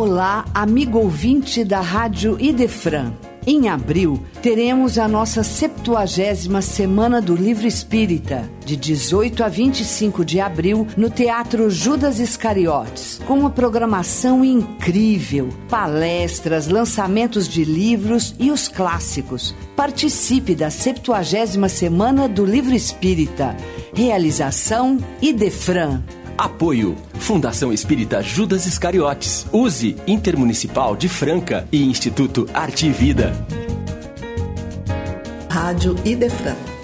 Olá, amigo ouvinte da Rádio Idefran. Em abril, teremos a nossa 70 Semana do Livro Espírita, de 18 a 25 de abril, no Teatro Judas Iscariotes, com uma programação incrível, palestras, lançamentos de livros e os clássicos. Participe da 70 Semana do Livro Espírita. Realização Idefran. Apoio. Fundação Espírita Judas Iscariotes, Use Intermunicipal de Franca e Instituto Arte e Vida. Rádio Idefran